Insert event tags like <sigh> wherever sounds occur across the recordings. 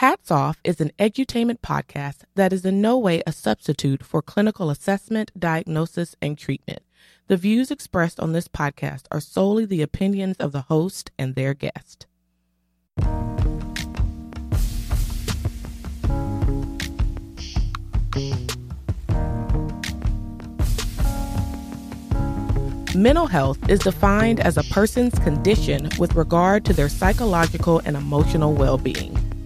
Hats Off is an edutainment podcast that is in no way a substitute for clinical assessment, diagnosis, and treatment. The views expressed on this podcast are solely the opinions of the host and their guest. Mental health is defined as a person's condition with regard to their psychological and emotional well being.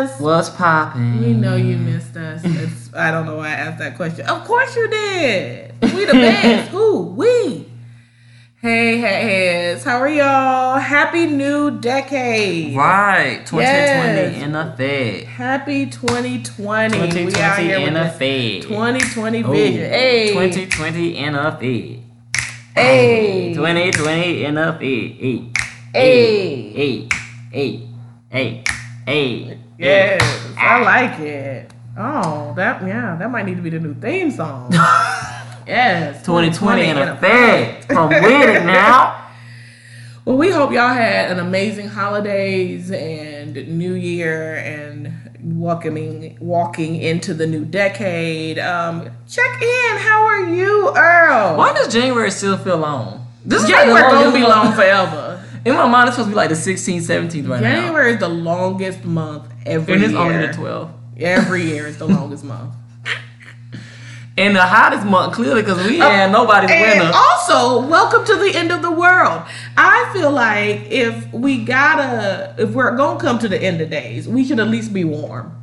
us? What's popping? We know you missed us. It's, I don't know why I asked that question. Of course you did. We the best. <laughs> Who? We. Hey, hey, heads. How are y'all? Happy new decade. Right, 2020 Yes. in effect. Happy 2020. 2020 we out here in with effect. 2020 Oh, vision. Hey. 2020 in effect. Hey. 2020 in effect. Hey. Hey. Hey. Hey. Hey. Hey. Yes. I like it. Oh, that yeah, that might need to be the new theme song. <laughs> yes. 2020 in effect. Come with it now. <laughs> Well, we hope y'all had an amazing holidays and New Year and welcoming walking into the new decade. Um, check in. How are you, Earl? Why does January still feel long? This is like January gonna be long <laughs> forever. In my mind, it's supposed to be like the 16th, 17th right now. January is the longest month every And it's only the 12th. Every year is the <laughs> longest month. And the hottest month, clearly, because we uh, had nobody's And winner. also, welcome to the end of the world. I feel like if we gotta, if we're gonna come to the end of days, we should at least be warm.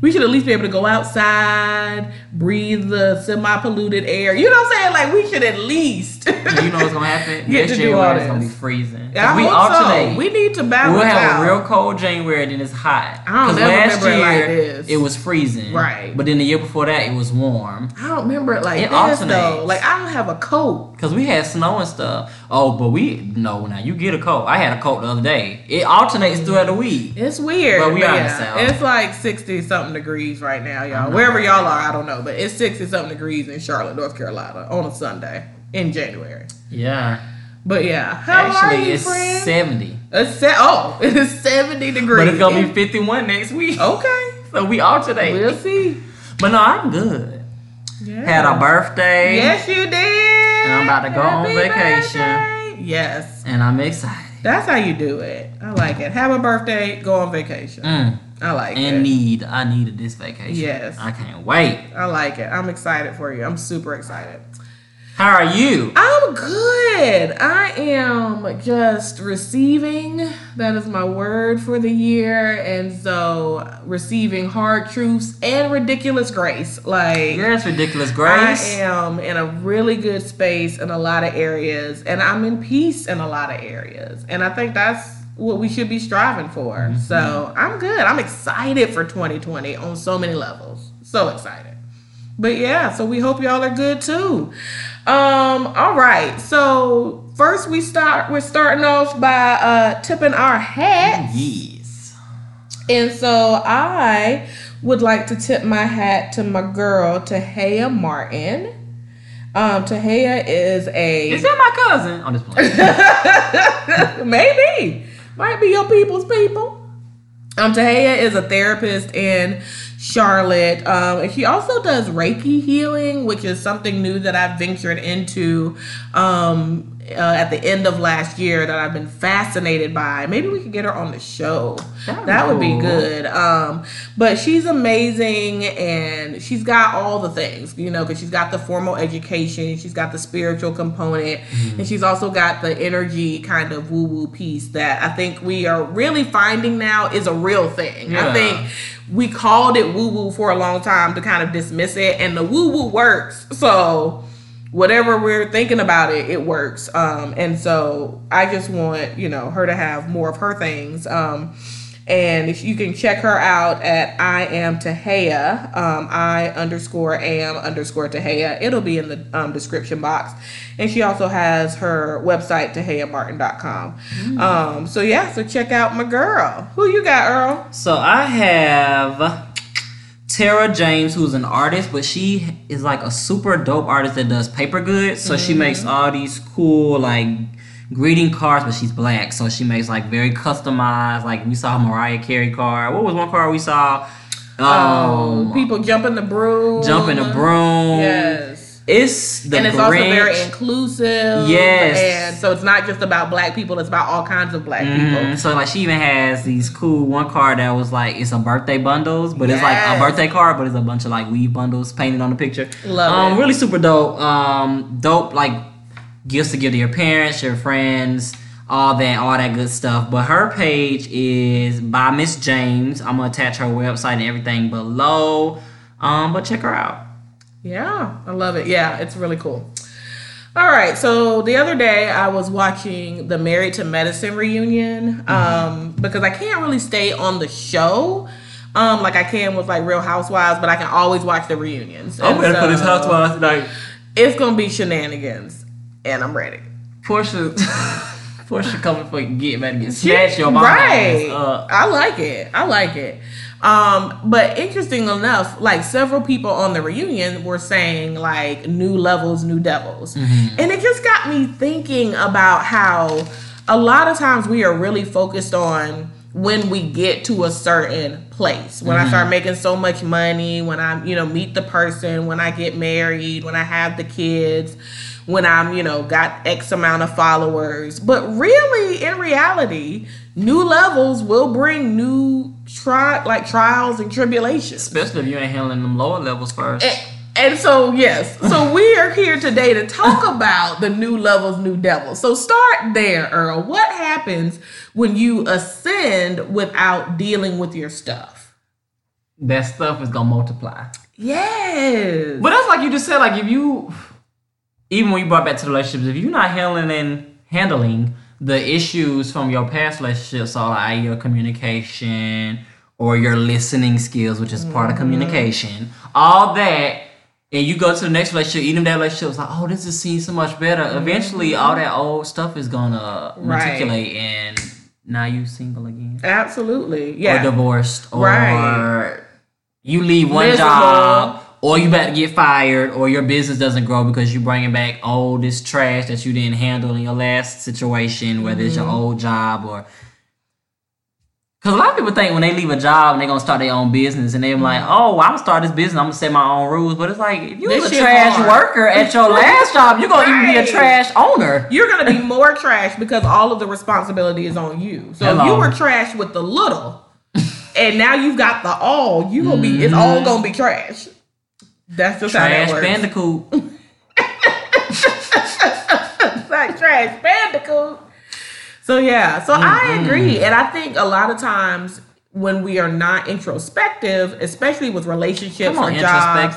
We should at least be able to go outside, breathe the semi-polluted air. You know what I'm saying? Like we should at least. <laughs> You know what's gonna happen? Get Next to January it's gonna be freezing. I we hope alternate. so. We need to balance We'll have out. a real cold January, then it's hot. I don't last remember it like this. it was freezing, Right. But then the year before that it was warm. I don't remember it like It this though. Like I don't have a coat. Cause we had snow and stuff. Oh, but we no now you get a coat. I had a coat the other day. It alternates throughout the week. It's weird. Well, we but yeah, the South. It's like sixty something degrees right now, y'all. Wherever y'all are, I don't know, but it's sixty something degrees in Charlotte, North Carolina, on a Sunday in January. Yeah. But yeah, how Actually, are you, it's friend? seventy, It's se- oh, <laughs> it is seventy degrees. but it's gonna be fifty-one next week. okay. So we alternate. We'll see. But no, I'm good. Yeah. Had a birthday. Yes, you did. And I'm about to go on vacation. Yes, And I'm excited. that's how you do it. I like it. Have a birthday, go on vacation. Mm. I like And it. And need I needed this vacation. Yes. I can't wait. I like it. I'm excited for you. I'm super excited. How are you? I'm good. I am just receiving. That is my word for the year. And so receiving hard truths and ridiculous grace. Like Yes, ridiculous grace. I am in a really good space in a lot of areas, and I'm in peace in a lot of areas. And I think that's what we should be striving for. Mm-hmm. So I'm good. I'm excited for 2020 on so many levels. So excited. But yeah, so we hope y'all are good too. Um, all right. So first we start we're starting off by uh tipping our hats. yes. And so I would like to tip my hat to my girl, Tahia Martin. Um, Tahia is a Is that my cousin? On this point. maybe might be your people's people. Um, Tahia is a therapist and Charlotte. Um, she also does Reiki healing, which is something new that I've ventured into um, uh, at the end of last year that I've been fascinated by. Maybe we could get her on the show. That'd that be would be good. Um, but she's amazing and she's got all the things, you know, because she's got the formal education, she's got the spiritual component, Mm-hmm. and she's also got the energy kind of woo woo piece that I think we are really finding now is a real thing. I think we called it woo woo for a long time to kind of dismiss it, and the woo woo works. So whatever we're thinking about it, it works. Um, and so I just want you know her to have more of her things. Um, and if you can check her out at I am Tahea, um, I underscore am underscore Tahea. It'll be in the um, description box. And she also has her website, TaheaMartin.com. Um, so yeah, so check out my girl. Who you got, Earl? So I have Tara James, who's an artist, but she is like a super dope artist that does paper goods. So she makes all these cool like greeting cards, but she's black, so she makes like very customized. Like we saw Mariah Carey card. What was one card we saw? Um, Um, people jumping the broom. Jumping the broom. Yes. It's the and it's also very inclusive. Yes. And so it's not just about black people, it's about all kinds of black Mhm. people. So like she even has these cool one card that was like it's a birthday bundles, but it's like a birthday card, but it's a bunch of like weave bundles painted on the picture. Love um, it. Really super dope. Um, dope like gifts to give to your parents, your friends, all that, all that good stuff. But her page is by Miss James. I'm gonna attach her website and everything below. Um, but check her out. Yeah, I love it. Yeah, it's really cool. All right, so the other day I was watching the Married to Medicine reunion um, because I can't really stay on the show um, like I can with like Real Housewives, but I can always watch the reunions. I'm and ready so tonight. It's gonna be shenanigans, and I'm ready. Portia, <laughs> Portia coming for get better get snatched your mama right. up. I like it. I like it. Um, but interesting enough, like several people on the reunion were saying like new levels, new devils. And it just got me thinking about how a lot of times we are really focused on when we get to a certain place. When I start making so much money, when I, you know, meet the person, when I get married, when I have the kids, when I'm, you know, got X amount of followers. But really, in reality, new levels will bring new tri- like trials and tribulations. Especially if you ain't handling them lower levels first. And, and so, yes, so we are here today to talk <laughs> about the new levels, new devils. So start there, Earl. What happens when you ascend without dealing with your stuff? that stuff is gonna multiply. Yes. But that's like you just said, like if you even when you brought back to the relationships, if you're not handling and handling the issues from your past relationships, so like your communication or your listening skills, which is part of Mm-hmm. communication, all that, and you go to the next relationship, even that relationship is like, oh, this is seen so much better. Eventually, all that old stuff is gonna Mm-hmm. Right. matriculate, and now you single again, Absolutely. Yeah. Or divorced, or Right. you leave one Miserable. job, or you about to get fired, or your business doesn't grow because you're bringing back all this trash that you didn't handle in your last situation, whether it's your Mm-hmm. old job or. Because a lot of people think when they leave a job and they're going to start their own business and they're like, oh, well, I'm going to start this business, I'm going to set my own rules. But it's like, if you This was a trash hard. worker at your <laughs> last job, you're going to even be a trash owner. You're gonna be more trash because all of the responsibility is on you. So if you were trash with the little, and now you've got the all, you gonna be it's all gonna be trash. That's just Mm-hmm. Trash how that bandicoot. It's <laughs> like trash bandicoot. So yeah, so I Mm-hmm. agree, and I think a lot of times when we are not introspective, especially with relationships on, or jobs,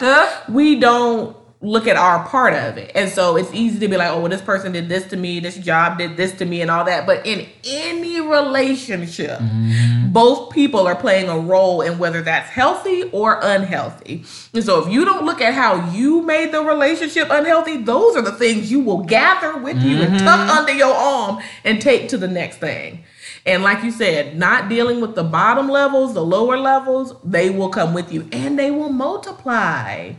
we don't look at our part of it. And so it's easy to be like, oh, well, this person did this to me, this job did this to me, and all that. But in any relationship, mm-hmm. both people are playing a role in whether that's healthy or unhealthy. And so if you don't look at how you made the relationship unhealthy, those are the things you will gather with you and mm-hmm. tuck under your arm and take to the next thing. And like you said, not dealing with the bottom levels, the lower levels, they will come with you and they will multiply.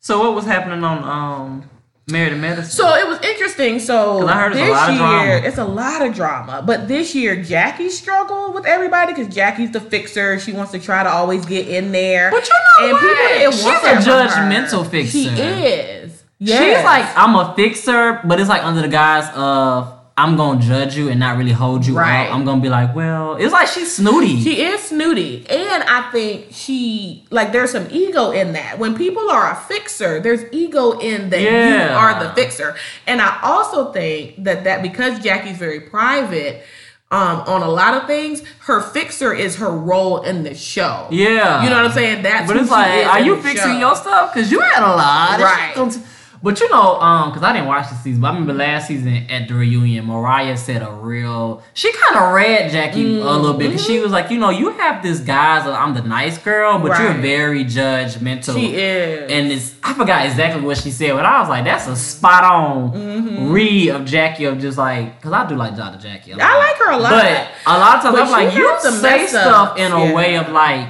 So what was happening on um Married to Medicine. So it was interesting. So I heard this lot of year, drama. it's a lot of drama. But this year, Jackie struggled with everybody because Jackie's the fixer. She wants to try to always get in there. But you know what? didn't She's a judgmental fixer. She is. Yeah, she's like, I'm a fixer, but it's like under the guise of I'm gonna judge you and not really hold you Right. out. I'm gonna be like, well, it's like she's snooty. She is snooty. And I think she, like, there's some ego in that. When people are a fixer, there's ego in that you are the fixer. And I also think that, that because Jackie's very private, um, on a lot of things, her fixer is her role in the show. yeah. You know what I'm saying? That's But it's like, are you fixing show. your stuff? Because you had a lot. of Right. Shit come to- But you know, um, because I didn't watch the season, but I remember last season at the reunion, Mariah said a real. She kind of read Jackie a little bit because she was like, you know, you have this guise of I'm the nice girl, but you're very judgmental. She is. And it's I forgot exactly what she said, but I was like, that's a spot on Mm-hmm. read of Jackie of just like, because I do like Jada Jackie. a lot. I like her a lot. But a lot of times But I'm like, you say stuff ups, in a yeah. way of like,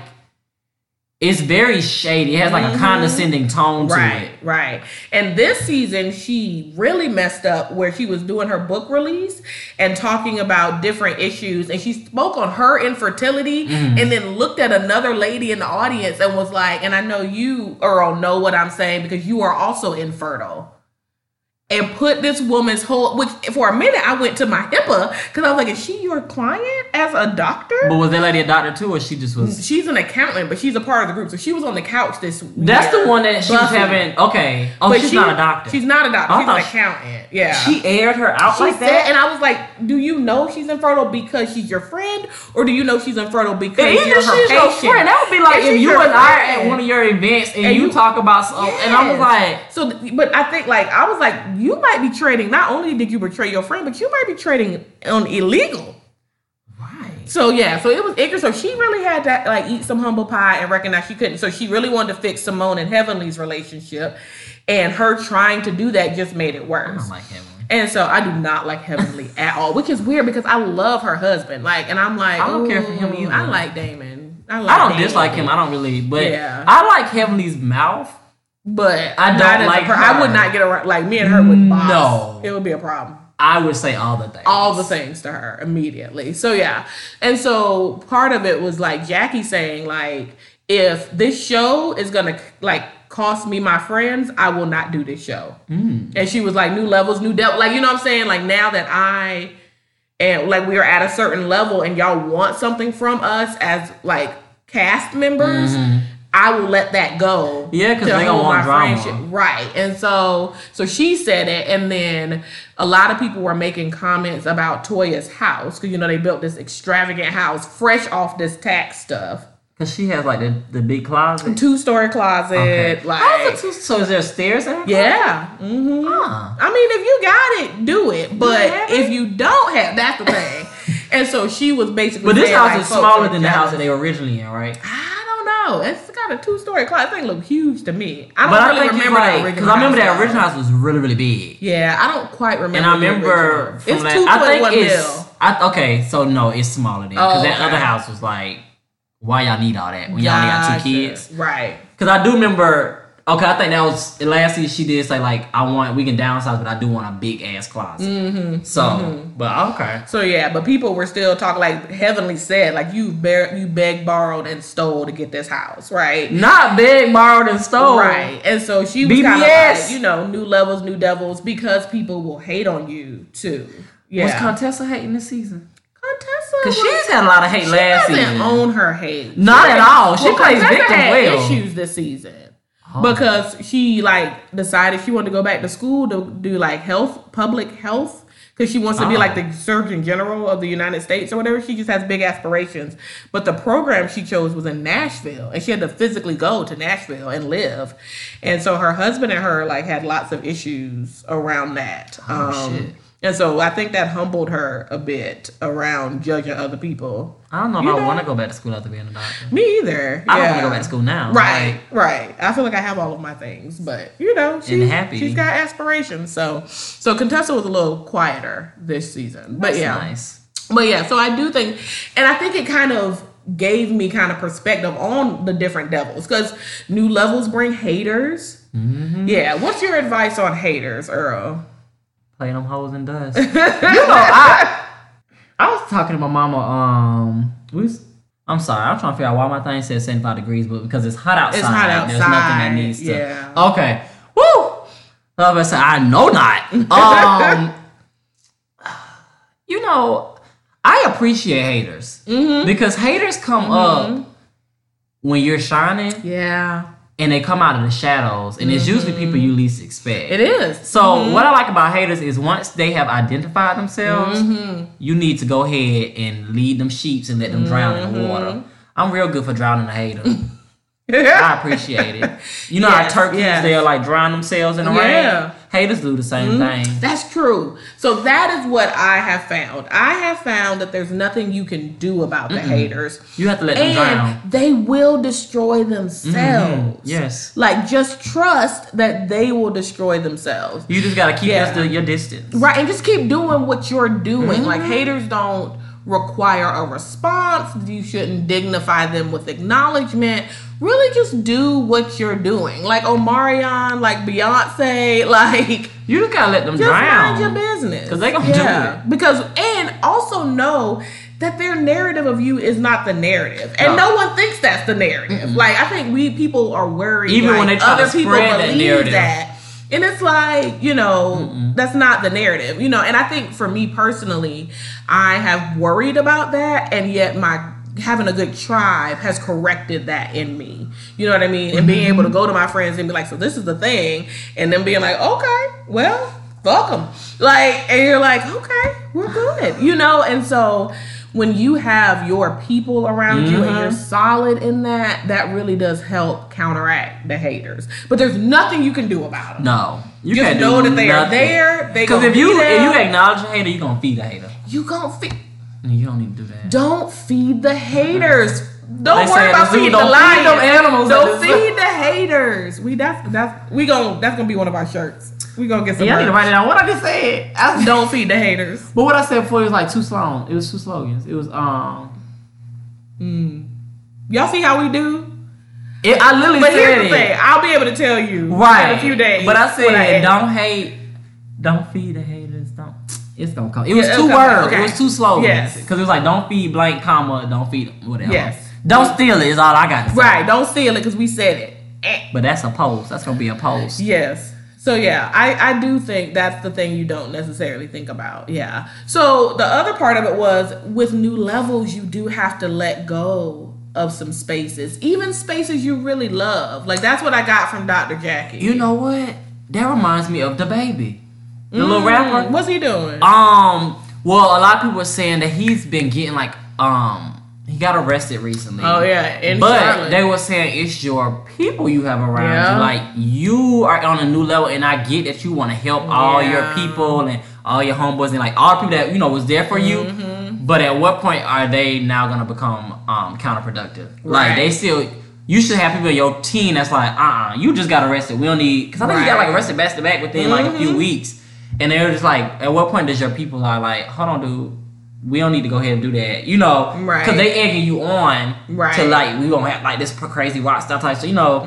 it's very shady. It has like a condescending tone to Mm-hmm. Right, it. right. And this season, she really messed up where she was doing her book release and talking about different issues. And she spoke on her infertility Mm. and then looked at another lady in the audience and was like, and I know you, Earl, know what I'm saying because you are also infertile. And put this woman's whole, which for a minute I went to my HIPAA because I was like, is she your client as a doctor? But was that lady a doctor too, or she just was? She's an accountant, but she's a part of the group. So she was on the couch this That's year, the one that she was having. Okay. Oh, But she's she- not a doctor. She's not a oh, doctor. I She's an thought she- accountant. Yeah. She aired her out She like said, that. and I was like, "Do you know she's infertile because she's your friend, or do you know she's infertile because you're her she's patient?" your friend, that would be like If you and I are at one of your events and, And you, you- talk about something, and I was like, so, but I think like I was like, you might be trading. Not only did you betray your friend, but you might be trading on illegal. right. So yeah, so it was interesting. So she really had to like eat some humble pie and recognize she couldn't. So she really wanted to fix Simone and Heavenly's relationship, and her trying to do that just made it worse. I don't like him. And so I do not like Heavenly <laughs> at all, which is weird because I love her husband. Like, and I'm like, I don't care for him "Ooh, either." I like Damon. I, like I don't Damon. dislike him. I don't really, but Yeah. I like Heavenly's mouth. But I don't not as a like per- I would not get around. Like me and her would box. No. it would be a problem. I would say all the things. All the things to her immediately. So yeah, and so part of it was like Jackie saying like, if this show is gonna like cost me my friends, I will not do this show. Mm. And she was like, new levels, new depth. Like you know what I'm saying? Like now that I and like we are at a certain level and y'all want something from us as like cast members i will let that go Yeah, because Yeah, 'cause they hold want drama. friendship. right and so so she said it and then a lot of people were making comments about toya's house because you know they built this extravagant house fresh off this tax stuff Cause she has like the, the big closet. two-story closet Okay. like it two- so is there stairs in her? yeah hmm Huh. I mean, if you got it, do it. But have if you don't have, that's the thing. <laughs> and so she was basically. But this house like, is smaller than the house that they were originally in, right? I don't know. It's got a two story closet. That thing look huge to me. I don't But I really think remember like the because I remember that original house was really really big. Yeah, I don't quite remember. And I remember from it's that, two I think one it's. I, okay. So no, it's smaller than because Oh, that okay. other house was like, why y'all need all that when y'all only got two kids? right? Because I do remember. Okay, I think that was last season. She did say like, I want we can downsize, but I do want a big ass closet. Mm-hmm. So, but okay. So yeah, but people were still talking like Heavenly said, like you bear, you begged, borrowed, and stole to get this house, right? Not big, borrowed, and stole. Right. And so she was kind of like, you know, new levels, new devils, because people will hate on you too. Yeah. Was Contessa hating this season? Contessa? Because she's had a lot of hate she last doesn't season. own her hate. Not at all. She plays Contessa victim well. Oh. issues this season. Because she like decided she wanted to go back to school to do like health, public health, because she wants to be like the ah. Surgeon General of the United States or whatever. She just has big aspirations. But the program she chose was in Nashville, and she had to physically go to Nashville and live. And so her husband and her like had lots of issues around that. Oh, um, shit. And so I think that humbled her a bit around judging other people. I don't know if You I know- want to go back to school after being a doctor. Me either. I don't want to go back to school now. Right, right. I feel like I have all of my things, but you know, she's, happy. she's got aspirations. So, so Contessa was a little quieter this season, but That's yeah, nice. but yeah. So I do think, and I think it kind of gave me kind of perspective on the different devils because new levels bring haters. Mm-hmm. Yeah. What's your advice on haters, Earl? Play them hoes in dust. <laughs> you know, I I was talking to my mama. Um, we was, I'm sorry, I'm trying to figure out why my thing says 75 degrees, but because it's hot outside. It's hot There's nothing that outside, needs to. yeah. Okay. Woo. I was say I know not. Um, <sighs> you know, I appreciate haters Mm-hmm. because haters come up when you're shining Yeah. And they come out of the shadows, and it's usually people you least expect. It is. So what I like about haters is once they have identified themselves, Mm-hmm. you need to go ahead and lead them sheeps and let them drown in the Mm-hmm. water. I'm real good for drowning a hater. <laughs> I appreciate it. You know Yes, how turkeys yes. they'll like drown themselves in the Yeah. Mm-hmm. rain. Haters do the same thing. That's true. So that is what I have found. I have found that there's nothing you can do about the haters. You have to let them drown. They will destroy themselves. Mhm. Yes. Like just trust that they will destroy themselves. You just gotta keep Yeah. your, your distance. Right, and just keep doing what you're doing. Like Mm-hmm. haters don't require a response. You shouldn't dignify them with acknowledgement. Really just do what you're doing. Like Omarion, like Beyonce, <laughs> like You just gotta let them just drown. mind your business. Because they gonna do it. Because and also know that their narrative of you is not the narrative, and No. no, one thinks that's the narrative. Like I think we people are worried, Even when like, they try other to people spread that believe narrative. that, and it's like you know that's not the narrative, you know. And I think for me personally, I have worried about that, and yet my having a good tribe has corrected that in me. You know what I mean? And being able to mm-hmm. go to my friends and be like, "So this is the thing," and then being like, "Okay, well." fuck them. Like, and you're like, okay, we're good, you know. And so when you have your people around you and you're mm-hmm. solid in that, that really does help counteract the haters. But there's nothing you can do about them. No. You Just can't know do that they are there. They Because if you if you acknowledge a hater, you're gonna feed a hater. you gonna feed. You don't need to do that. Don't feed the haters. Mm-hmm. Don't They worry about the feeding the don't feed animals Don't the feed the haters. We that's that's we gon' that's gonna be one of our shirts. We gonna get some. Yeah, I need to write it down. What I just said. I- <laughs> Don't feed the haters. But what I said before was like two slogans. It was two slogans. It was um. Y'all see how we do? It, I literally But said here's the it. thing, I'll be able to tell you Right. in a few days. But I said ate. don't hate, don't feed the haters. Don't. It's gonna come. It was Yeah, two words. Okay. It was two slogans. Yes. Because it was like don't feed blank comma. Don't feed whatever. Yes. Don't steal it. Is all I got to say. Right, don't steal it because we said it. Eh. But that's a post. That's gonna be a post. Yes. So yeah, I, I do think that's the thing you don't necessarily think about. Yeah. So the other part of it was with new levels, you do have to let go of some spaces, even spaces you really love. Like that's what I got from Dr. Jackie. You know what? That reminds me of the baby, the little Mm, rapper. What's he doing? Um. Well, a lot of people are saying that he's been getting like um. Got arrested recently. oh yeah, in But Charlotte. they were saying it's your people you have around Yeah. you. Like you are on a new level, and I get that you want to help all your people and all your homeboys and like all the people that you know was there for you. Mm-hmm. But at what point are they now gonna become um counterproductive? Like they still. You should have people in your team that's like, uh, uh you just got arrested. We don't need because I think you got like arrested back to back within like a few Mhm. weeks, and they were just like, at what point does your people are like, hold on, dude, we don't need to go ahead and do that, you know, Right. Because they egging you on Right. to like we gonna have like this crazy rock star type, so you know.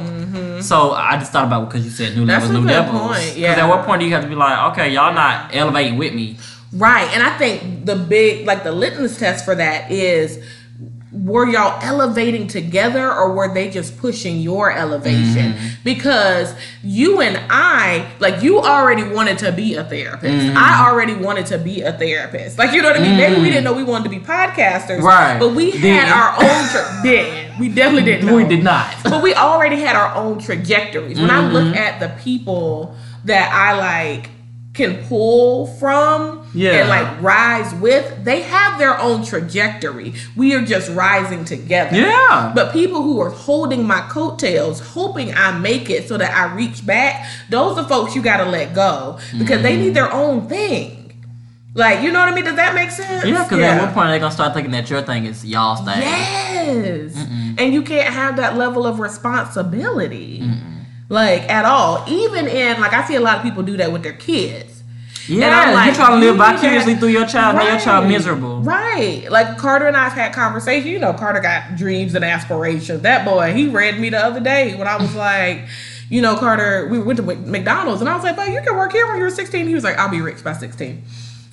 So I just thought about because you said new Mm-hmm. That's levels, new levels. Because yeah. at what point do you have to be like, okay, y'all not elevating with me? Right. And I think the big, like the litmus test for that is were y'all elevating together or were they just pushing your elevation? Mm-hmm. Because you and I, like you already wanted to be a therapist. I mm-hmm. already wanted to be a therapist. Like, you know what I mean? Maybe we didn't know we wanted to be podcasters. Right. But we had Didn't. our own, tra- <laughs> did. We definitely didn't know We did not. but we already had our own trajectories. When I look mm-hmm. at the people that I like can pull from Yeah. and like rise with, they have their own trajectory. We are just rising together. Yeah. But people who are holding my coattails, hoping I make it so that I reach back, those are folks you gotta let go because they need mm-hmm. their own thing. Like, you know what I mean? Does that make sense? Yeah, because at what point are they gonna start thinking that your thing is y'all's thing? Yes. And you can't have that level of responsibility. Like at all. Even in like I see a lot of people do that with their kids. Yeah, you trying to live vicariously through your child, make your child miserable. Right. Like Carter and I've had conversations. You know, Carter got dreams and aspirations. That boy, he read me the other day when I was like, you know, Carter, we went to McDonald's and I was like, but you can work here when you're 16. He was like, I'll be rich by 16.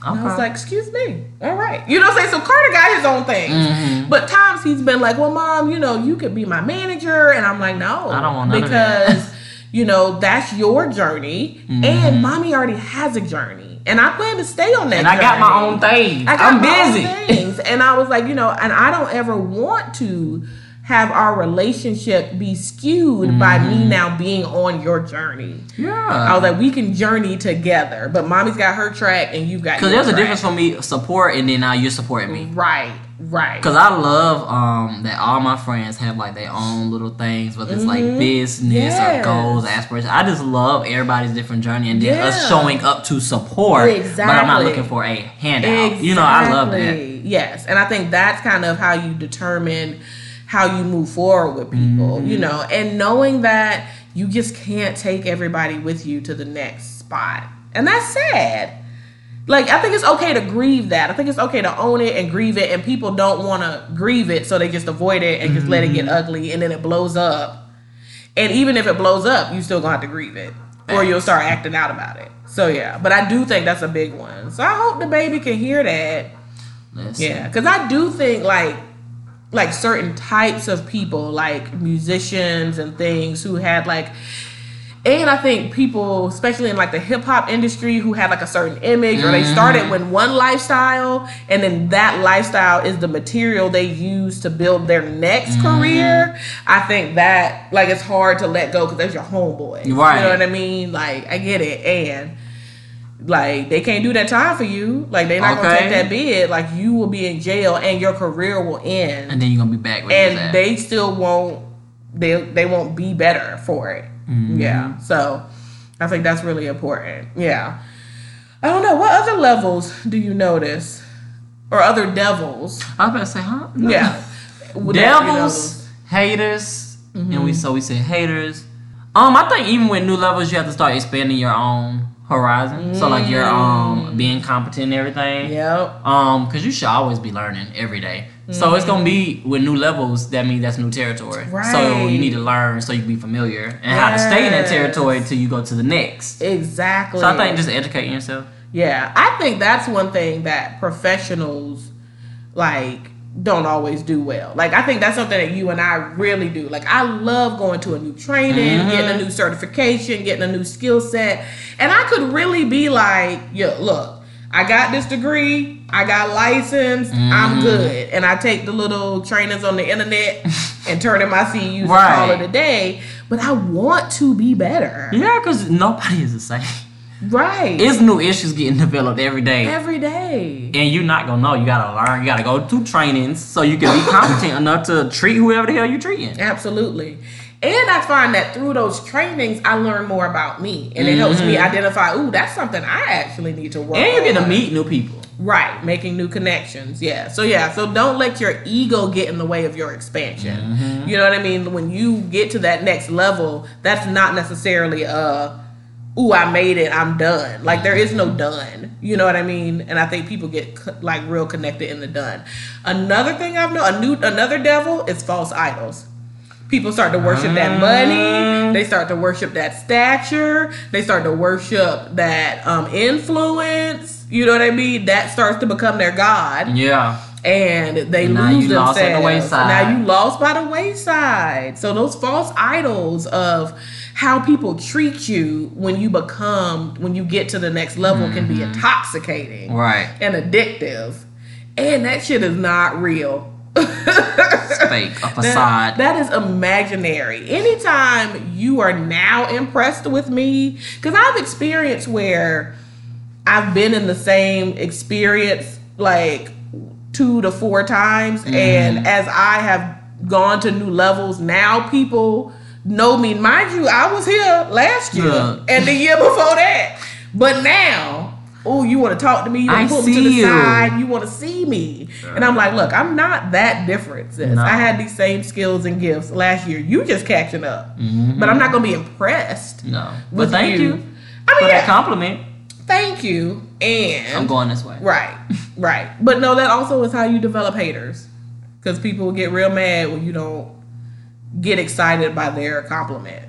And I was like, excuse me. All right. You know what I'm saying? So Carter got his own thing. Mm-hmm. But times he's been like, well, mom, you know, you could be my manager. And I'm like, no. I don't want none of that. Because, you know, that's your journey. And mommy already has a journey. And I plan to stay on that Mm-hmm. And I got my own thing. I got I'm my own busy. things. and I was like, you know, and I don't ever want to have our relationship be skewed by Mm-hmm. me now being on your journey. Yeah. I Yeah. was like, we can journey together, but mommy's got her track and you've got Because there's a difference for me support and then now you're supporting me. Right, right. Cause I love um that all my friends have like their own little things, whether it's like business Mm-hmm. Yes. or goals, aspirations. I just love everybody's different journey and then us showing up to support. Exactly. But I'm not looking for a handout. You know, I love that. Yes, and I think that's kind of how you determine how you move forward with people, you Mm-hmm. know, and knowing that you just can't take everybody with you to the next spot. And that's sad. Like I think it's okay to grieve that. I think it's okay to own it and grieve it and people don't want to grieve it so they just avoid it and just let it get Mm-hmm. ugly and then it blows up. And even if it blows up, you still to have to grieve it or you'll start acting out about it. So yeah, but I do think that's a big one. So I hope the baby can hear that. Listen. Yeah, because I do think like like certain types of people, like musicians and things, who had like, and I think people, especially in like the hip hop industry, who had like a certain image, or they mm-hmm. started with one lifestyle, and then that lifestyle is the material they use to build their next mm-hmm. career. I think that like it's hard to let go because that's your homeboy. You know what I mean? Like I get it, and like they can't do that time for you. Like they're not gonna take that bid. Like you will be in jail and your career will end, And then you're gonna be back and they still won't. They they won't be better for it. Mm-hmm. Yeah. So I think that's really important. Yeah. I don't know what other levels do you notice, or other devils? I was about to say, huh? No. Yeah. <laughs> Would that you Devils, haters, and Mm-hmm. we so we say haters. Um, I think even with new levels, you have to start expanding your own horizon. So like you're um being competent and everything. Yep. Um, because you should always be learning every day. So it's gonna be with new levels. That means that's new territory. Right. So you need to learn so you can be familiar and how to stay in that territory until you go to the next. Exactly. So I think just educating yourself. Yeah, I think that's one thing that professionals like don't always do well. Like I think that's something that you and I really do. Like I love going to a new training, mm-hmm. getting a new certification, getting a new skill set. And I could really be like, yeah, look, I got this degree, I got licensed, I'm mm-hmm. good. And I take the little trainings on the internet <laughs> and turn in my CUs and call Right. it a day. But I want to be better. Yeah, because nobody is the same. Right. It's new issues getting developed every day. Every day. and you're not gonna know. You gotta learn. You gotta go to trainings so you can be competent enough to treat whoever the hell you're treating. Absolutely. And I find that through those trainings, I learn more about me. And it helps me identify, ooh, that's something I actually need to work Mm-hmm. And you get to meet new people. Right, making new connections. Yeah. So, yeah, so don't let your ego get in the way of your expansion. Mm-hmm. You know what I mean? When you get to that next level, that's not necessarily a, ooh, I made it, I'm done. Like, there is no done. You know what I mean? And I think people get co- like real connected in the done. Another thing I've known, a new, another devil is false idols. People start to worship that money. They start to worship that stature. They start to worship that um, influence. You know what I mean? That starts to become their god, Yeah. and they now lose themselves. the wayside. Now you lost by the wayside. So those false idols of how people treat you when you become when you get to the next level can be intoxicating, Right. and addictive, and that shit is not real. It's fake. A <laughs> That- facade. that is imaginary. Anytime you are now impressed with me, because I've experienced where I've been in the same experience like two to four times, Mm-hmm. and as I have gone to new levels, now people know me. Mind you, I was here last year Yeah. and the year before that, but now. Oh, you want to talk to me? You want I to pull me to the you. side? You want to see me? And I'm like, look, I'm not that different, sis. No. I had these same skills and gifts last year. You just catching up, mm-hmm. but I'm not gonna be impressed. no. But thank you, I for mean, that yeah, compliment. thank you, and I'm going this way. Right, right. But no, that also is how you develop haters. Because people get real mad when you don't get excited by their compliment.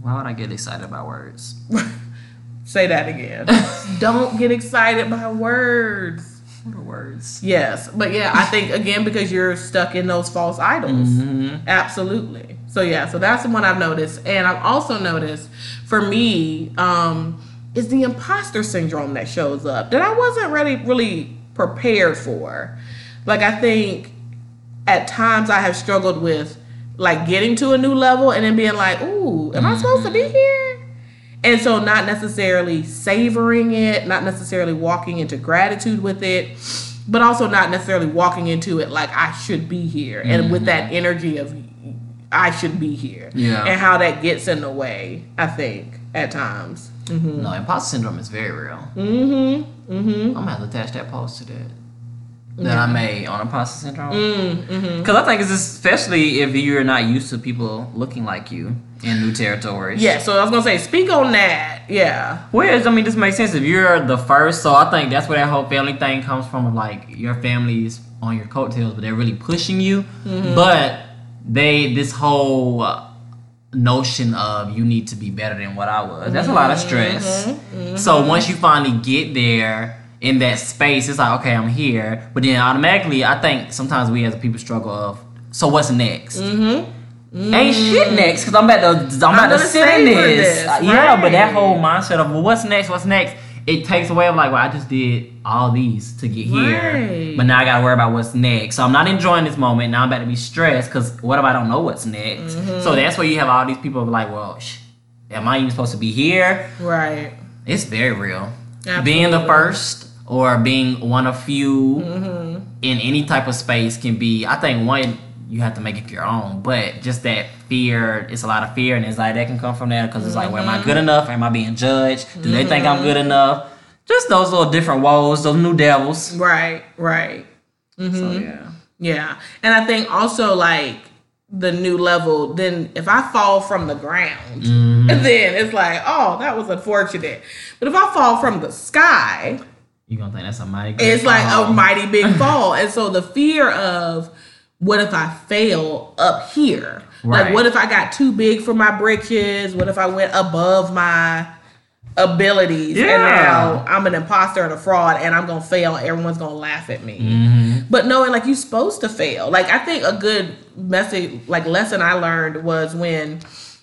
Why would I get excited by words? <laughs> Say that again. <laughs> don't get excited by words. What are words? Yes. But yeah, I think again because you're stuck in those false idols. Absolutely. So yeah, so that's the one I've noticed. And I've also noticed for me, um, is the imposter syndrome that shows up that I wasn't really really prepared for. Like I think at times I have struggled with like getting to a new level and then being like, ooh, am I supposed to be here? And so not necessarily savoring it, not necessarily walking into gratitude with it, but also not necessarily walking into it like I should be here and with that energy of I should be here. Yeah. And how that gets in the way, I think, at times. No, imposter syndrome is very real. Mm-hmm. Mm-hmm. I'm gonna have to attach that post to that that I made on imposter syndrome. Mm, mm-hmm. Because I think it's especially if you're not used to people looking like you in new territories. Yeah, so I was gonna say, speak on that. Yeah. Whereas, I mean, this makes sense if you're the first. So I think that's where that whole family thing comes from. Like your family's on your coattails, but they're really pushing you. Mm-hmm. But they this whole uh, notion of you need to be better than what I was. That's a lot of mm-hmm. stress. So once you finally get there in that space, it's like okay, I'm here. But then automatically, I think sometimes we as people struggle of so what's next. Ain't shit next because I'm about to I'm about to sit in this. this, Uh, Yeah, but that whole mindset of well, what's next? What's next? It takes away of like, well, I just did all these to get here, Right. but now I gotta worry about what's next. So I'm not enjoying this moment. Now I'm about to be stressed because what if I don't know what's next? Mm-hmm. So that's where you have all these people like, well, sh- am I even supposed to be here? Right. It's very real. Being the Mm-hmm. first or being one of few mm-hmm. in any type of space can be. I think one you have to make it your own, but just that fear. It's a lot of fear and anxiety that can come from that because it's like, well, am I Mm-hmm. good enough? Am I being judged? Do they think I'm mm-hmm. good enough? Just those little different woes, those new devils. Right. Right. So mm-hmm. yeah. Yeah. And I think also like the new level, then if I fall from the ground, <laughs> then it's like, oh, that was unfortunate. But if I fall from the sky, You gonna think that's a mighty it's like call. a mighty big <laughs> fall. And so the fear of what if I fail up here? Like what if I got too big for my britches? What if I went above my abilities and now I'm an imposter and a fraud and I'm gonna fail everyone's gonna laugh at me. Mm-hmm. But knowing like you're supposed to fail. Like I think a good message like lesson I learned was when,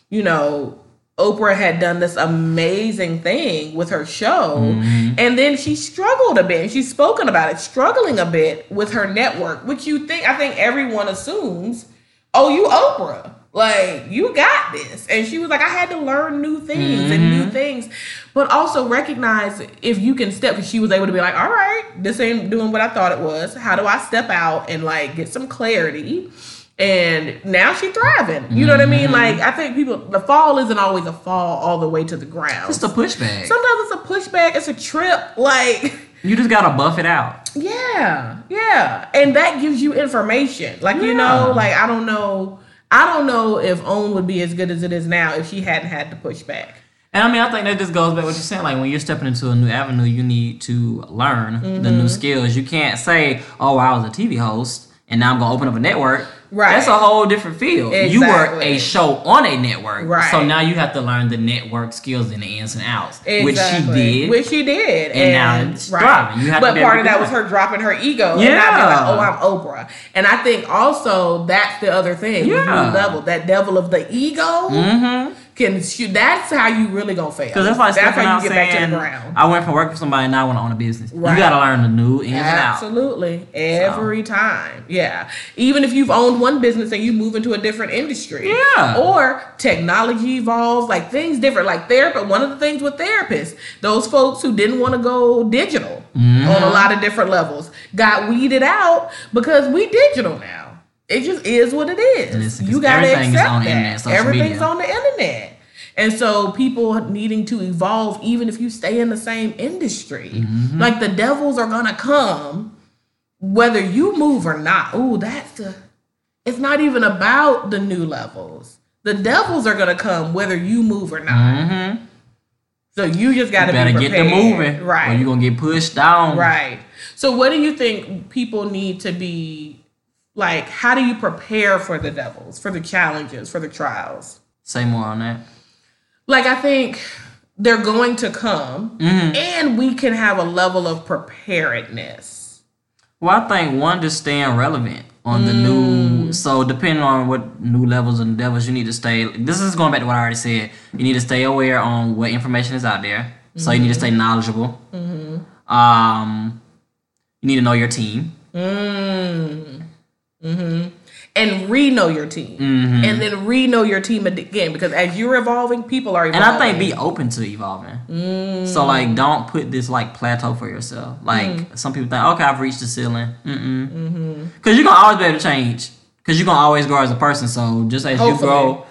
you know, Oprah had done this amazing thing with her show, Mm-hmm. and then she struggled a bit. And she's spoken about it, struggling a bit with her network, which you think I think everyone assumes, oh, you Oprah, like you got this. And she was like, I had to learn new things and new things, but also recognize if you can step. She was able to be like, all right, this ain't doing what I thought it was. How do I step out and like get some clarity? And now she's thriving. You know what I mean? Like I think people, the fall isn't always a fall all the way to the ground. Just a pushback. Sometimes it's a pushback. It's a trip. Like. You just gotta buff it out. Yeah, yeah, and that gives you information. Like you know, like I don't know, I don't know if Own would be as good as it is now if she hadn't had to push back. And I mean, I think that just goes back to what you're saying. Like when you're stepping into a new avenue, you need to learn the Mm-hmm. new skills. You can't say, "Oh, I was a TV host and now I'm gonna open up a network." Right. That's a whole different field. You were a show on a network, Right. So now you have to learn the network skills and the ins and outs, which she did. which she did, And now it's thriving. You have but part of that was her dropping her ego, and not being like, oh, Yeah. "Oh, I'm Oprah." And I think also that's the other thing, Yeah. level, that devil of the ego mm-hmm. Can shoot. That's how you really gonna fail. Because that's like that's how you get saying, back to the ground. "I went from working for somebody and now I want to own a business." Right. You got to learn the new ins and outs. Absolutely. Every time. Yeah. Even if you've owned one business and you move into a different industry. Yeah. Or technology evolves, like things different. Like therapy, one of the things with therapists, those folks who didn't want to go digital Mm-hmm. on a lot of different levels got weeded out because we digital now. It just is what it is. Listen, you gotta accept on that. internet, Everything's media. on the internet. And so people needing to evolve even if you stay in the same industry. Mm-hmm. Like the devils are gonna come whether you move or not. Ooh, that's the it's not even about the new levels. The devils are gonna come whether you move or not. Mm-hmm. So you just got to better be get them moving, right? Or you gonna get pushed down, Right. So what do you think people need to be like how do you prepare for the devils, for the challenges, for the trials? Say more on that. Like I think they're going to come Mm-hmm. and we can have a level of preparedness. Well, I think one just staying relevant on the Mm. new. So depending on what new levels and devils, you need to stay. This is going back to what I already said. You need to stay aware on what information is out there. So you need to stay Mm-hmm. knowledgeable. Um, you need to know your team. Mm. Hmm And re-know your team, Mm-hmm. and then re-know your team again because as you're evolving, people are Evolving. And. I think be open to evolving. Mm. So like, don't put this like plateau for yourself. Like Mm. some people think, okay, I've reached the ceiling. Mm-hmm. Because you're gonna always be able to change. Because you're gonna always grow as a person. So just as you grow,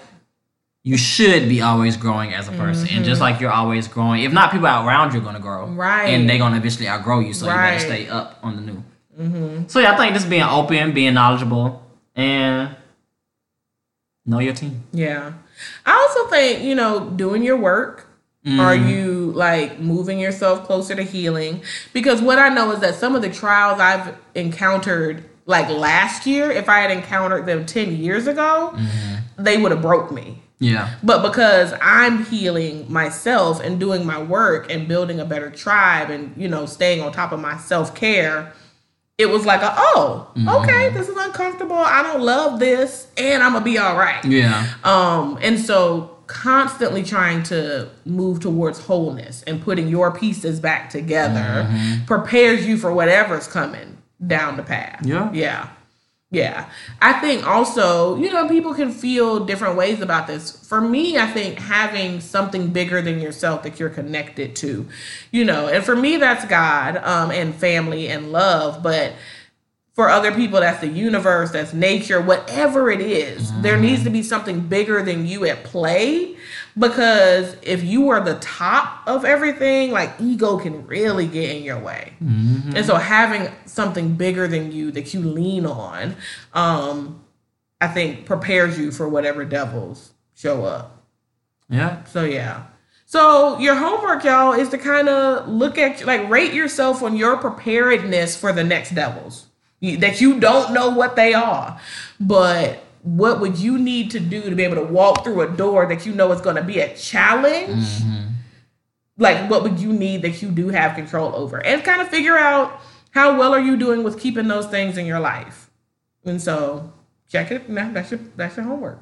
you should be always growing as a person. And just like you're always growing, if not, people around you are gonna grow. Mm-hmm. Right. And they're gonna eventually outgrow you. So Right. you better stay up on the new. So yeah, I think just being open, being knowledgeable, and know your team. Yeah. I also think, you know, doing your work. Are Mm-hmm. you like moving yourself closer to healing? Because what I know is that some of the trials I've encountered like last year, if I had encountered them 10 years ago, Mm-hmm. they would have broke me. Yeah. But because I'm healing myself and doing my work and building a better tribe and, you know, staying on top of my self-care, it was like, a, oh, Mm-hmm. okay, this is uncomfortable. I don't love this and I'm to be all right. Yeah. Um, and so constantly trying to move towards wholeness and putting your pieces back together Mm-hmm. prepares you for whatever's coming down the path. Yeah. Yeah. Yeah. I think also, you know, people can feel different ways about this. For me, I think having something bigger than yourself that you're connected to, you know, and for me, that's God um, and family and love. But for other people, that's the universe, that's nature, whatever it is, there needs to be something bigger than you at play. Because if you are the top of everything, like ego can really get in your way. And so having something bigger than you that you lean on, um, I think prepares you for whatever devils show up. Yeah. So yeah. So your homework, y'all, is to kind of look at like rate yourself on your preparedness for the next devils that you don't know what they are, but what would you need to do to be able to walk through a door that you know is going to be a challenge? Like what would you need that you do have control over, and kind of figure out how well are you doing with keeping those things in your life. And so check it. Now that's your that's your homework.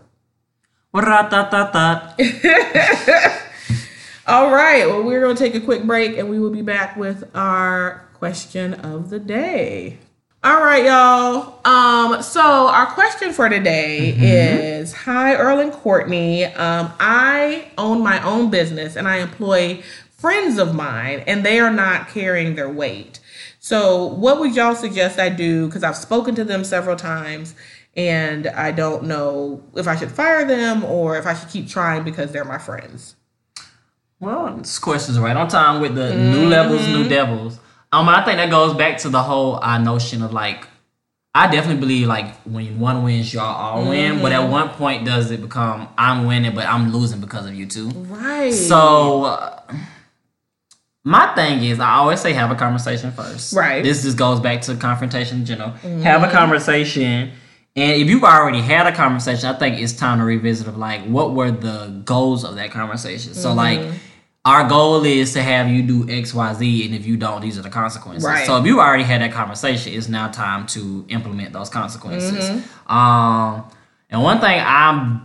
<laughs> All right. Well, we're going to take a quick break and we will be back with our question of the day. All right, y'all. Um, so our question for today is Hi, Earl and Courtney. Um, I own my own business and I employ friends of mine, and they are not carrying their weight. So, what would y'all suggest I do? Because I've spoken to them several times and I don't know if I should fire them or if I should keep trying because they're my friends. Well, this question's right on time with the new levels, Mm-hmm. new devils. Um, I think that goes back to the whole uh, notion of like, I definitely believe like when one wins, y'all all win. But Mm-hmm. at one point, does it become I'm winning, but I'm losing because of you too? Right. So, uh, my thing is, I always say have a conversation first. Right. Mm-hmm. This just goes back to confrontation in general. Have a conversation. And if you've already had a conversation, I think it's time to revisit of like what were the goals of that conversation. So like Mm-hmm. Our goal is to have you do X, Y, Z, and if you don't, these are the consequences. Right. So if you already had that conversation, it's now time to implement those consequences. Mm-hmm. Um, and one thing I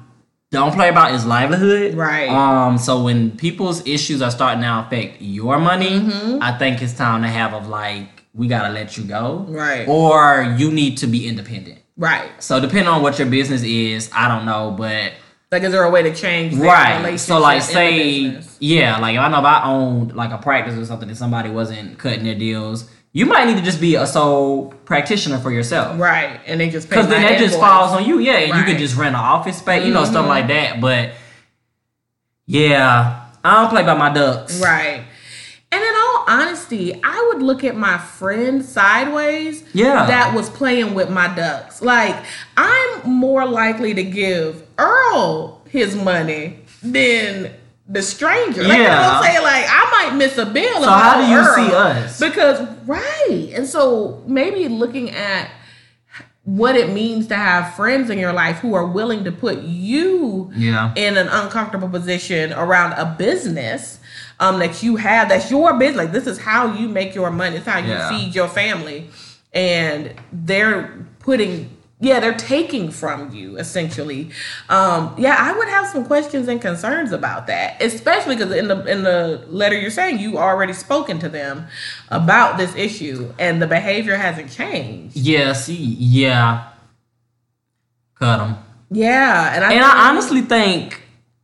don't play about is livelihood. Right. Um, so when people's issues are starting to affect your money, Mm-hmm. I think it's time to have of like we gotta let you go. Right. Or you need to be independent. right. So depending on what your business is, I don't know, but Like, is there a way to change right. So like say yeah, like if I know if I owned like a practice or something and somebody wasn't cutting their deals, you might need to just be a sole practitioner for yourself. right, and they just pay Because then that just falls on you, yeah. And you Right. Mm-hmm. can just rent an office space, you know, stuff like that. But yeah, I don't play by my ducks. Right. And in all honesty, I would look at my friend sideways Yeah. that was playing with my ducks. Like, I'm more likely to give Earl his money than the stranger. Like, you know what Yeah. I'm saying? Like I might miss a bill. So how do you see us? Because right, and so maybe looking at what it means to have friends in your life who are willing to put you Yeah. in an uncomfortable position around a business um, that you have that's your business. Like this is how you make your money. It's how you Yeah. feed your family, and they're putting. Yeah, they're taking from you essentially. Um, yeah, I would have some questions and concerns about that, especially because in the in the letter you're saying you already spoken to them about this issue, and the behavior hasn't changed. Yeah. See. Yeah. Cut them. Yeah, and I And I honestly think,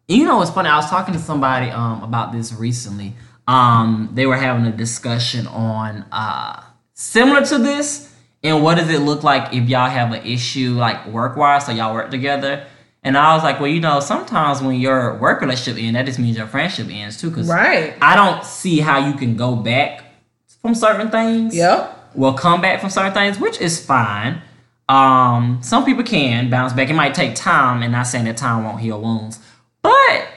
you know, it's funny. I was talking to somebody um, about this recently. Um, they were having a discussion on uh, similar to this, and what does it look like if y'all have an issue like work wise, so y'all work together. And I was like, well, you know, sometimes when your work relationship ends, that just means your friendship ends too. Because right. I don't see how you can go back from certain things Yep. Well, come back from certain things, which is fine. Um, some people can bounce back. It might take time, and I'm not saying that time won't heal wounds, but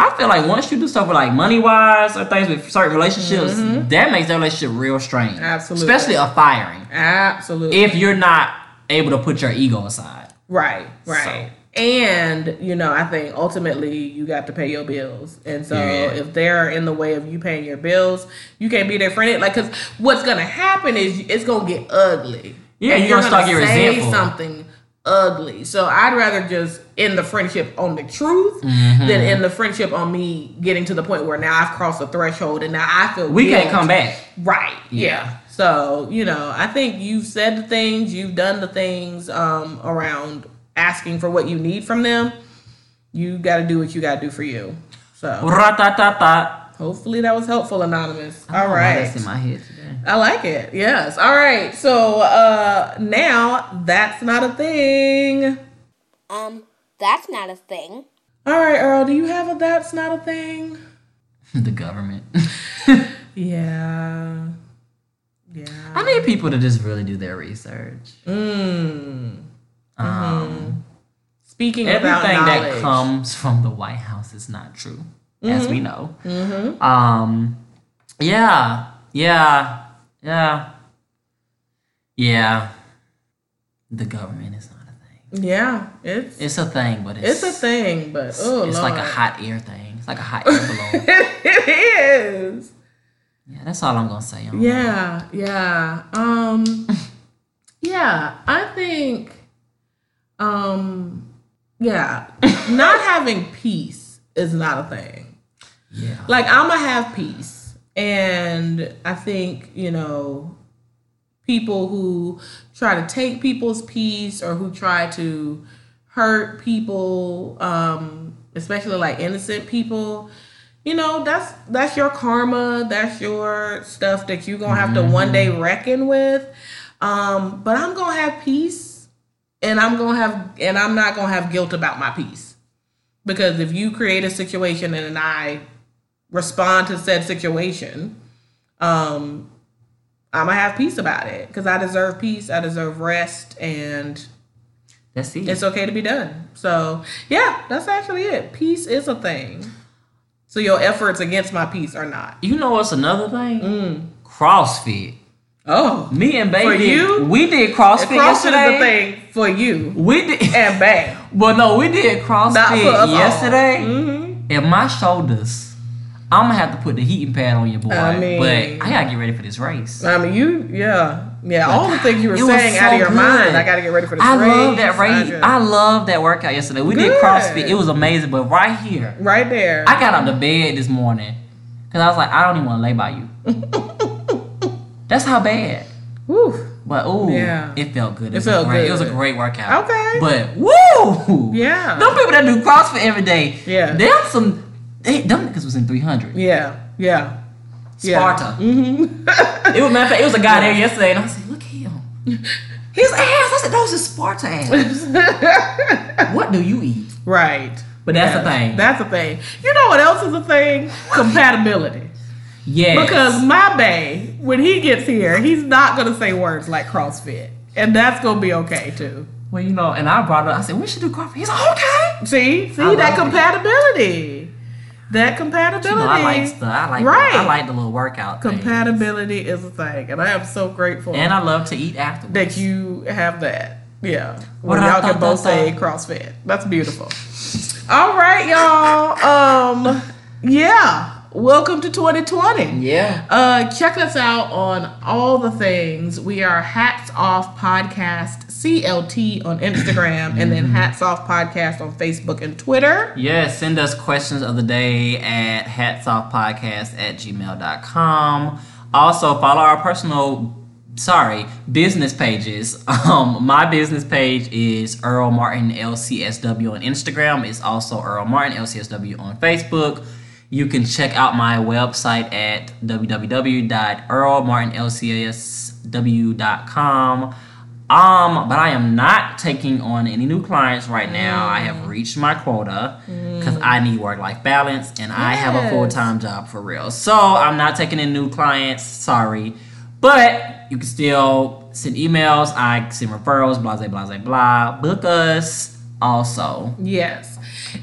I feel like once you do stuff with like money wise or things with certain relationships, that makes that relationship real strained. Mm-hmm. Absolutely. especially a firing. Absolutely. If you're not able to put your ego aside, Right, right. And, you know, I think ultimately you got to pay your bills. And so Yeah. if they're in the way of you paying your bills, you can't be their friend. Like, because what's going to happen is it's going to get ugly. Yeah, And you're gonna start getting resentful. something ugly. So I'd rather just end the friendship on the truth Mm-hmm. than end the friendship on me getting to the point where now I've crossed the threshold and now I feel we can't come back. Right. Yeah. Yeah. So, you know, I think you've said the things, you've done the things um, around asking for what you need from them. You got to do what you got to do for you. So, Ra-ta-ta-ta. Hopefully that was helpful, Anonymous. I don't All know why right. That's in my head today. I like it. Yes. All right. So, uh now that's not a thing. Um, that's not a thing. All right, Earl, do you have a that's not a thing? <laughs> the government. <laughs> Yeah. Yeah. I need people to just really do their research. Mm. Um, Speaking about everything knowledge. that comes from the White House is not true, as Mm-hmm. we know. Um, yeah, yeah, yeah, yeah. The government is not a thing. Yeah, it's It's a thing, but it's it's a thing, but oh It's like a hot air thing. It's like a hot <laughs> air balloon. it is. yeah, that's all I'm gonna say. That. Yeah, yeah. Um yeah, I think um yeah, <laughs> not having peace is not a thing. Yeah. Like I'm gonna have peace. And I think, you know, people who try to take people's peace or who try to hurt people, um, especially like innocent people, you know, that's that's your karma, that's your stuff that you're gonna have to one day reckon with. Um, but I'm gonna have peace and I'm gonna have and I'm not gonna have guilt about my peace. Because if you create a situation and I respond to said situation, um, I'm gonna have peace about it because I deserve peace, I deserve rest, and That's it. it's okay to be done. So yeah, that's actually it. Peace is a thing. So your efforts against my peace are not. you know what's another thing? Mm. CrossFit. Oh, Me and Baby For you? we did CrossFit, CrossFit yesterday. is a thing for you We did, and Bay. but <laughs> no, we did CrossFit Not for us all. yesterday. Mhm. And my shoulders, I'm gonna have to put the heating pad on your boy. I mean- but I gotta get ready for this race. I mean, you, yeah, yeah. All the things you were saying out of your good. mind. I got to get ready for this I race. love that race. just- I love that workout yesterday. We did CrossFit. It was amazing. But right here, right there. I got out the bed this morning because I was like, I don't even want to lay by you. <laughs> That's how bad. Whew. But ooh, Yeah. it felt good. It, It felt great, It was a great workout. Okay. But woo, Yeah. Those people that do CrossFit every day, Yeah. They have some, they, them niggas was in three hundred. Yeah, yeah. Yeah. Sparta. Mm-hmm. <laughs> it was matter of fact, it was a guy there yesterday, and I said, look at him. His ass. I said, those are Sparta ass. <laughs> what do you eat? Right. But that's Yes, the thing. That's a thing. You know what else is a thing? Compatibility. Yeah. Because my bae, when he gets here, he's not gonna say words like CrossFit. And that's gonna be okay too. well, you know, and I brought it up. I said, we should do CrossFit. He's like, okay. See? See I that compatibility. it. That compatibility. You know, I like the I like Right. the, I like the little workout compatibility is a thing, and I am so grateful And I love to eat afterwards. that you have that. Yeah, What y'all can both say CrossFit. That's beautiful. All right, y'all. Um, yeah. Welcome to 2020. yeah. Uh, check us out on all the things. We are Hats Off Podcast CLT on Instagram, and Mm-hmm. then Hats Off Podcast on Facebook and Twitter. Yeah, send us questions of the day at hatsoffpodcast at gmail.com. Also, follow our personal, sorry, business pages. <laughs> Um, my business page is Earl Martin LCSW on Instagram. It's also Earl Martin LCSW on Facebook. You can check out my website at www.earlmartinlcsw.com. Um, but I am not taking on any new clients right now. I have reached my quota because I need work life balance and I have a full time job for real. So I'm not taking in new clients. Sorry. But you can still send emails. I send referrals, blah, blah, blah, blah. Book us also. Yes.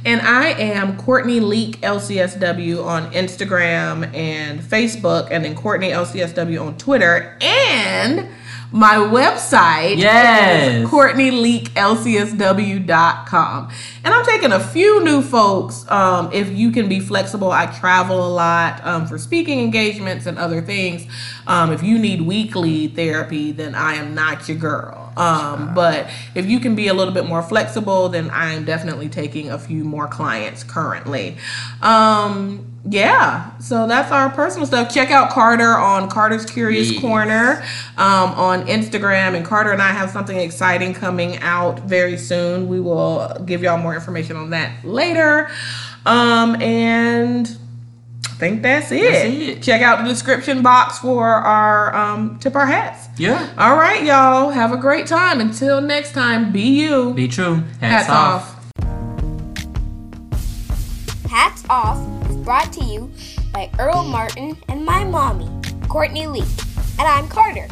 And I am Courtney Leak LCSW on Instagram and Facebook, and then Courtney LCSW on Twitter. And my website Yes. is CourtneyLeakLCSW.com. And I'm taking a few new folks. Um, if you can be flexible, I travel a lot um, for speaking engagements and other things. Um, if you need weekly therapy, then I am not your girl. Um, but if you can be a little bit more flexible, then I'm definitely taking a few more clients currently. Um, yeah, so that's our personal stuff. Check out Carter on Carter's Curious Yes. Corner um, on Instagram. And Carter and I have something exciting coming out very soon. We will give y'all more information on that later. Um, and think that's it. That's it. Check out the description box for our um, tip our hats. Yeah. All right, y'all. Have a great time. Until next time, be you. Be true. Hats off. Hats Off is brought to you by Earl Martin and my mommy, Courtney Lee. And I'm Carter.